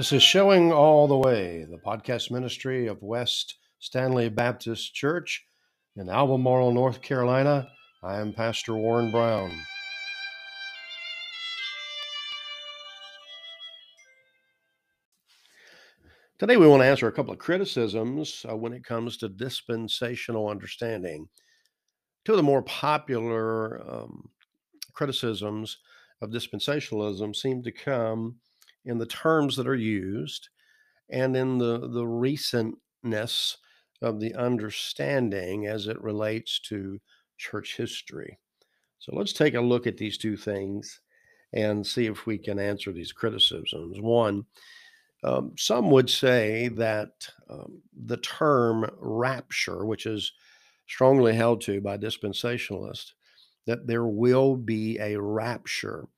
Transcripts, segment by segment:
This is Showing All the Way, the podcast ministry of West Stanley Baptist Church in Albemarle, North Carolina. I am Pastor Warren Brown. Today, we want to answer a couple of criticisms uh, when it comes to dispensational understanding. Two of the more popular um, criticisms of dispensationalism seem to come in the terms that are used and in the, the recentness of the understanding as it relates to church history. So let's take a look at these two things and see if we can answer these criticisms. One, um, some would say that um, the term rapture, which is strongly held to by dispensationalists, that there will be a rapture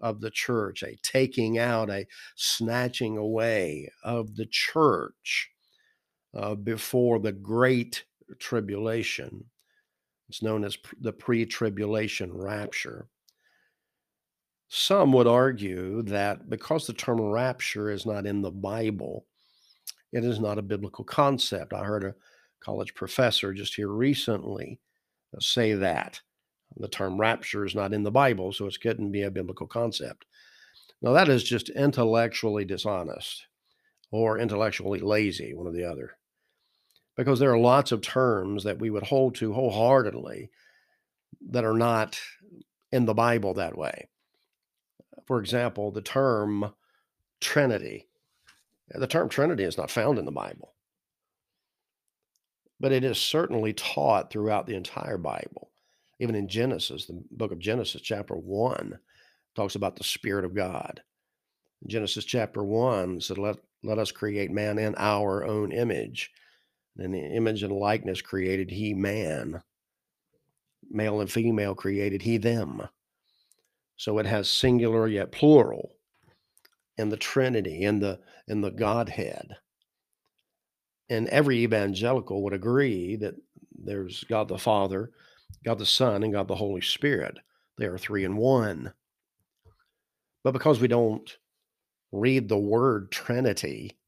of the church, a taking out, a snatching away of the church uh, before the great tribulation. It's known as the pre tribulation rapture. Some would argue that because the term rapture is not in the Bible, it is not a biblical concept. I heard a college professor just here recently uh, say that. The term rapture is not in the Bible, so it couldn't be a biblical concept. Now, that is just intellectually dishonest or intellectually lazy, one or the other. Because there are lots of terms that we would hold to wholeheartedly that are not in the Bible that way. For example, the term Trinity. The term Trinity is not found in the Bible, but it is certainly taught throughout the entire Bible even in Genesis, the book of Genesis, chapter 1, talks about the Spirit of God. Genesis chapter 1 said, let, let us create man in our own image. And in the image and likeness created he man. Male and female created he them. So it has singular yet plural in the Trinity, in the in the Godhead. And every evangelical would agree that there's God the Father, God the Son, and God the Holy Spirit. They are three in one. But because we don't read the word Trinity,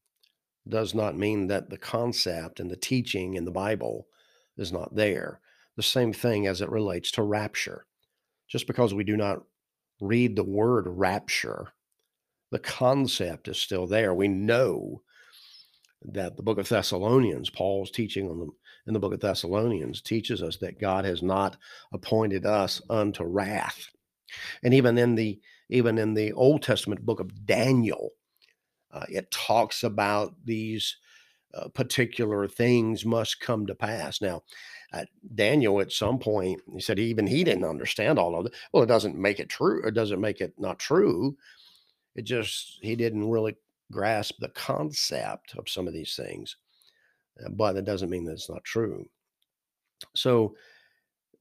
does not mean that the concept and the teaching in the Bible is not there. The same thing as it relates to rapture. Just because we do not read the word rapture, the concept is still there. We know that the book of Thessalonians, Paul's teaching on the in the book of Thessalonians teaches us that God has not appointed us unto wrath. And even in the even in the Old Testament book of Daniel, uh, it talks about these uh, particular things must come to pass. Now, uh, Daniel at some point he said even he didn't understand all of it. Well, it doesn't make it true. It doesn't make it not true. It just he didn't really grasp the concept of some of these things. But that doesn't mean that it's not true. So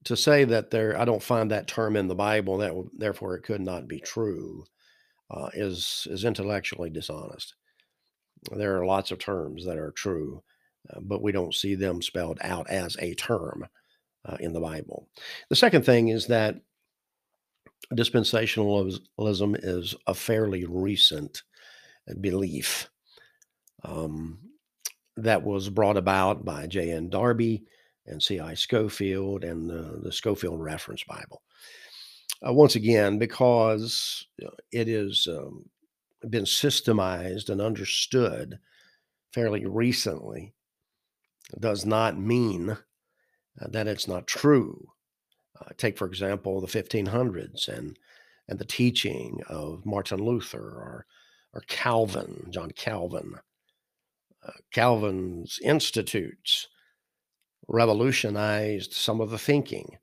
to say that there, I don't find that term in the Bible, that therefore it could not be true, uh, is is intellectually dishonest. There are lots of terms that are true, uh, but we don't see them spelled out as a term uh, in the Bible. The second thing is that dispensationalism is a fairly recent belief. Um, that was brought about by J.N. Darby and C.I. Scofield and the, the Scofield Reference Bible. Uh, once again, because it has um, been systemized and understood fairly recently, does not mean uh, that it's not true. Uh, take, for example, the 1500s and and the teaching of Martin Luther or or Calvin, John Calvin, uh, Calvin's institutes revolutionized some of the thinking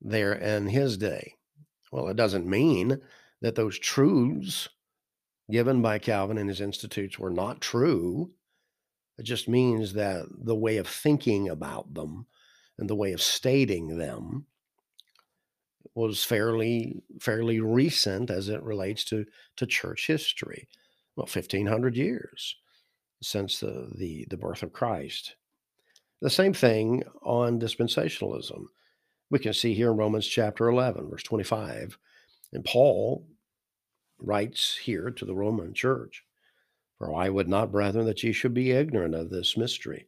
there in his day. Well, it doesn't mean that those truths given by Calvin and his institutes were not true. It just means that the way of thinking about them and the way of stating them was fairly fairly recent as it relates to to church history. Well, 1500 years since the, the, the birth of Christ. The same thing on dispensationalism. We can see here in Romans chapter 11, verse 25. And Paul writes here to the Roman church For I would not, brethren, that ye should be ignorant of this mystery,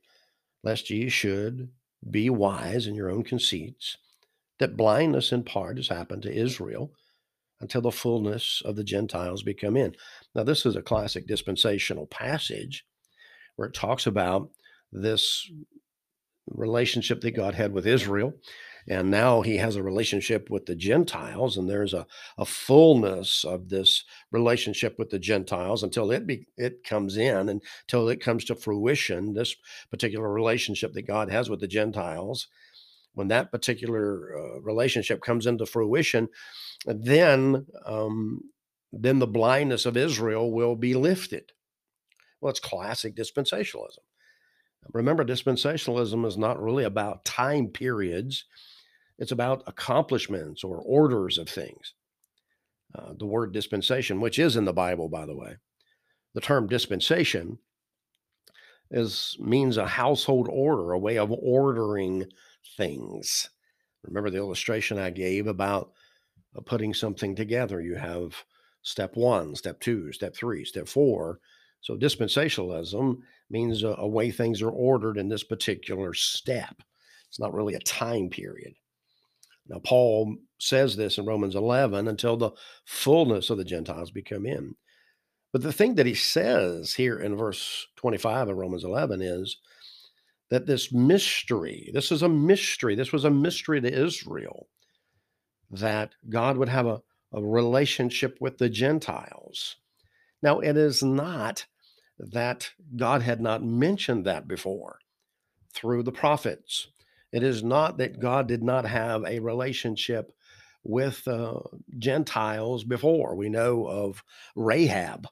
lest ye should be wise in your own conceits, that blindness in part has happened to Israel until the fullness of the Gentiles be come in. Now, this is a classic dispensational passage where it talks about this relationship that God had with Israel. And now he has a relationship with the Gentiles, and there's a, a fullness of this relationship with the Gentiles until it be, it comes in, until it comes to fruition. This particular relationship that God has with the Gentiles, when that particular uh, relationship comes into fruition, then um, then the blindness of Israel will be lifted. Well, it's classic dispensationalism. Remember, dispensationalism is not really about time periods, it's about accomplishments or orders of things. Uh, the word dispensation, which is in the Bible, by the way, the term dispensation is means a household order, a way of ordering things. Remember the illustration I gave about uh, putting something together. You have step one, step two, step three, step four. So dispensationalism means a, a way things are ordered in this particular step. It's not really a time period. Now, Paul says this in Romans 11 until the fullness of the Gentiles become in. But the thing that he says here in verse 25 of Romans 11 is that this mystery, this is a mystery, this was a mystery to Israel, that God would have a, a relationship with the Gentiles. Now, it is not that God had not mentioned that before through the prophets. It is not that God did not have a relationship with uh, Gentiles before. We know of Rahab,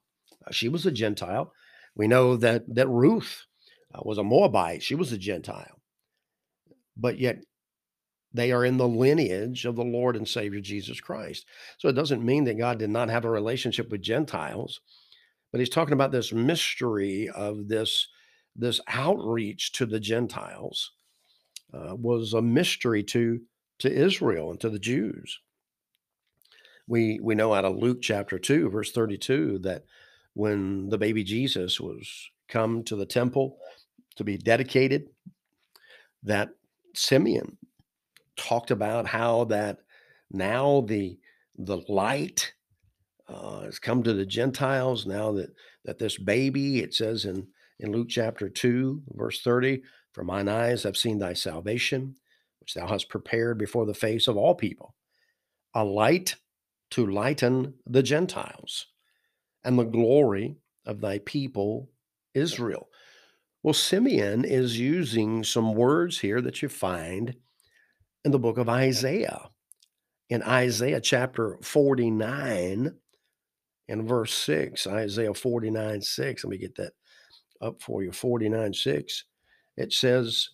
uh, she was a Gentile. We know that that Ruth uh, was a Moabite, she was a Gentile. But yet they are in the lineage of the Lord and Savior Jesus Christ. So it doesn't mean that God did not have a relationship with Gentiles but he's talking about this mystery of this this outreach to the Gentiles uh, was a mystery to to Israel and to the Jews. We we know out of Luke chapter two, verse thirty two, that when the baby Jesus was come to the temple to be dedicated, that Simeon talked about how that now the the light uh, has come to the Gentiles now that that this baby, it says in in Luke chapter 2, verse 30, for mine eyes have seen thy salvation, which thou hast prepared before the face of all people, a light to lighten the Gentiles, and the glory of thy people Israel. Well, Simeon is using some words here that you find in the book of Isaiah. In Isaiah chapter 49, in verse 6, Isaiah 49 6. Let me get that up for you 49 6. It says,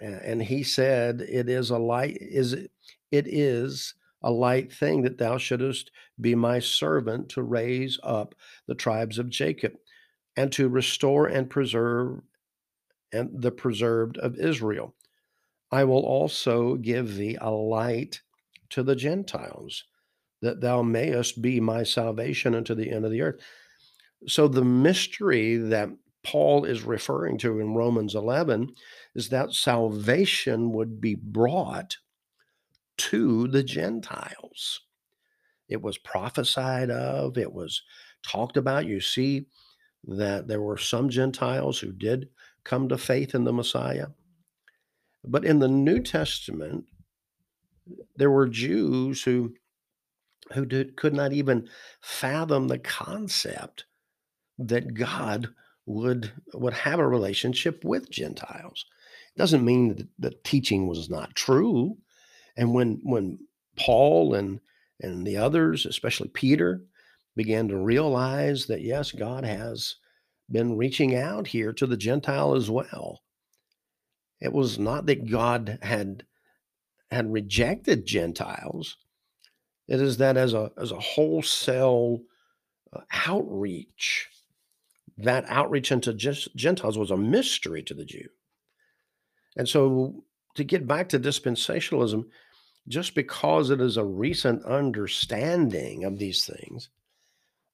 and he said, It is a light, is it, it is a light thing that thou shouldest be my servant to raise up the tribes of Jacob and to restore and preserve and the preserved of Israel. I will also give thee a light to the Gentiles that thou mayest be my salvation unto the end of the earth. So the mystery that Paul is referring to in Romans 11 is that salvation would be brought to the Gentiles. It was prophesied of, it was talked about. You see that there were some Gentiles who did come to faith in the Messiah. But in the New Testament, there were Jews who who did, could not even fathom the concept that God would would have a relationship with Gentiles. It doesn't mean that the teaching was not true. And when when Paul and and the others, especially Peter, began to realize that yes, God has been reaching out here to the Gentile as well. It was not that God had had rejected Gentiles, it is that as a as a wholesale uh, outreach, that outreach into Gentiles was a mystery to the Jew. And so to get back to dispensationalism, just because it is a recent understanding of these things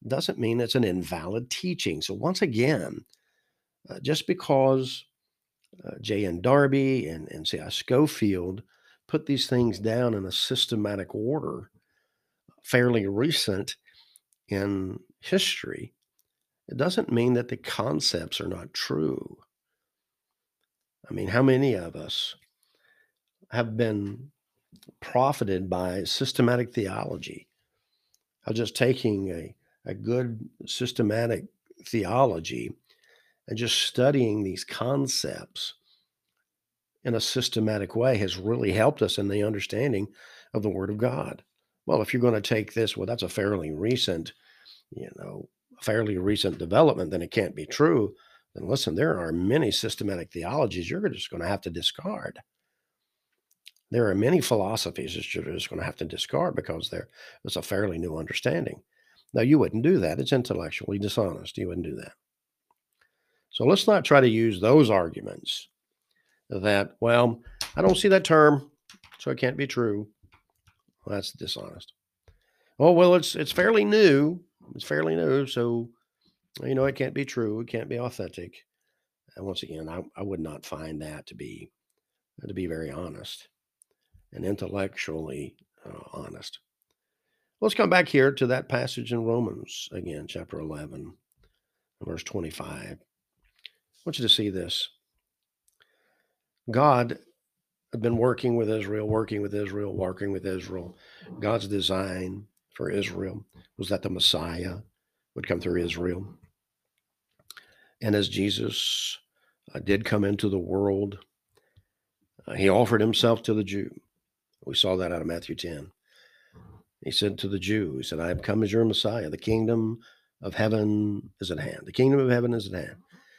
doesn't mean it's an invalid teaching. So, once again, uh, just because uh, J.N. Darby and, and C.I. Scofield put these things down in a systematic order, fairly recent in history, it doesn't mean that the concepts are not true. I mean, how many of us have been profited by systematic theology? Of just taking a, a good systematic theology and just studying these concepts in a systematic way has really helped us in the understanding of the Word of God. Well, if you're going to take this, well, that's a fairly recent, you know, fairly recent development, then it can't be true. Then listen, there are many systematic theologies you're just going to have to discard. There are many philosophies that you're just going to have to discard because there is a fairly new understanding. Now, you wouldn't do that. It's intellectually dishonest. You wouldn't do that. So let's not try to use those arguments that, well, I don't see that term, so it can't be true. Well, that's dishonest. Oh, well, it's it's fairly new. It's fairly new, so you know it can't be true. It can't be authentic. And once again, I, I would not find that to be to be very honest and intellectually uh, honest. Let's come back here to that passage in Romans again, chapter 11, verse 25. I want you to see this. God had been working with Israel, working with Israel, working with Israel. God's design for Israel was that the Messiah would come through Israel. And as Jesus uh, did come into the world, uh, he offered himself to the Jew. We saw that out of Matthew 10. He said to the Jew, He said, I have come as your Messiah. The kingdom of heaven is at hand. The kingdom of heaven is at hand.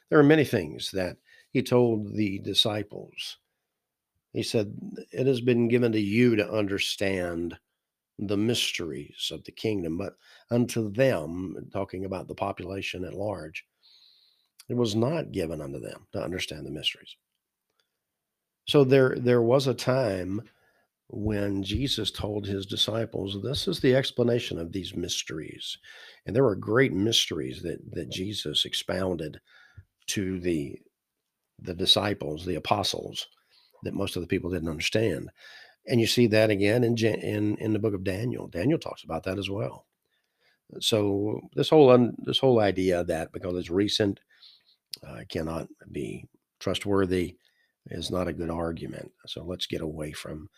There are many things that he told the disciples. He said, It has been given to you to understand the mysteries of the kingdom, but unto them, talking about the population at large, it was not given unto them to understand the mysteries. So there, there was a time when Jesus told his disciples, This is the explanation of these mysteries. And there were great mysteries that, that Jesus expounded to the, the disciples, the apostles, that most of the people didn't understand. And you see that again in, in, in the book of Daniel. Daniel talks about that as well. So this whole un, this whole idea that because it's recent uh, cannot be trustworthy is not a good argument. So let's get away from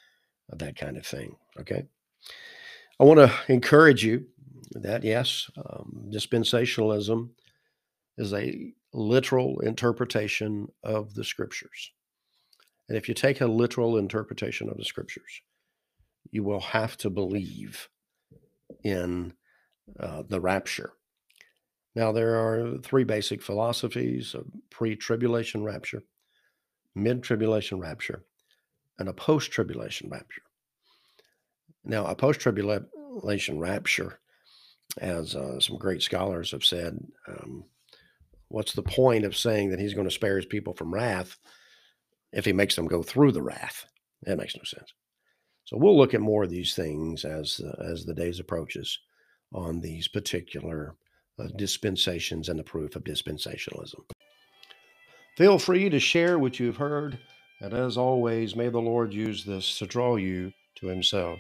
that kind of thing. Okay. I want to encourage you that yes, um, dispensationalism is a literal interpretation of the scriptures. And if you take a literal interpretation of the scriptures, you will have to believe in uh, the rapture. Now, there are three basic philosophies a pre tribulation rapture, mid tribulation rapture, and a post tribulation rapture. Now, a post tribulation rapture, as uh, some great scholars have said, um, what's the point of saying that he's going to spare his people from wrath if he makes them go through the wrath? That makes no sense. So we'll look at more of these things as uh, as the days approaches on these particular uh, dispensations and the proof of dispensationalism. Feel free to share what you've heard and as always, may the Lord use this to draw you to Himself.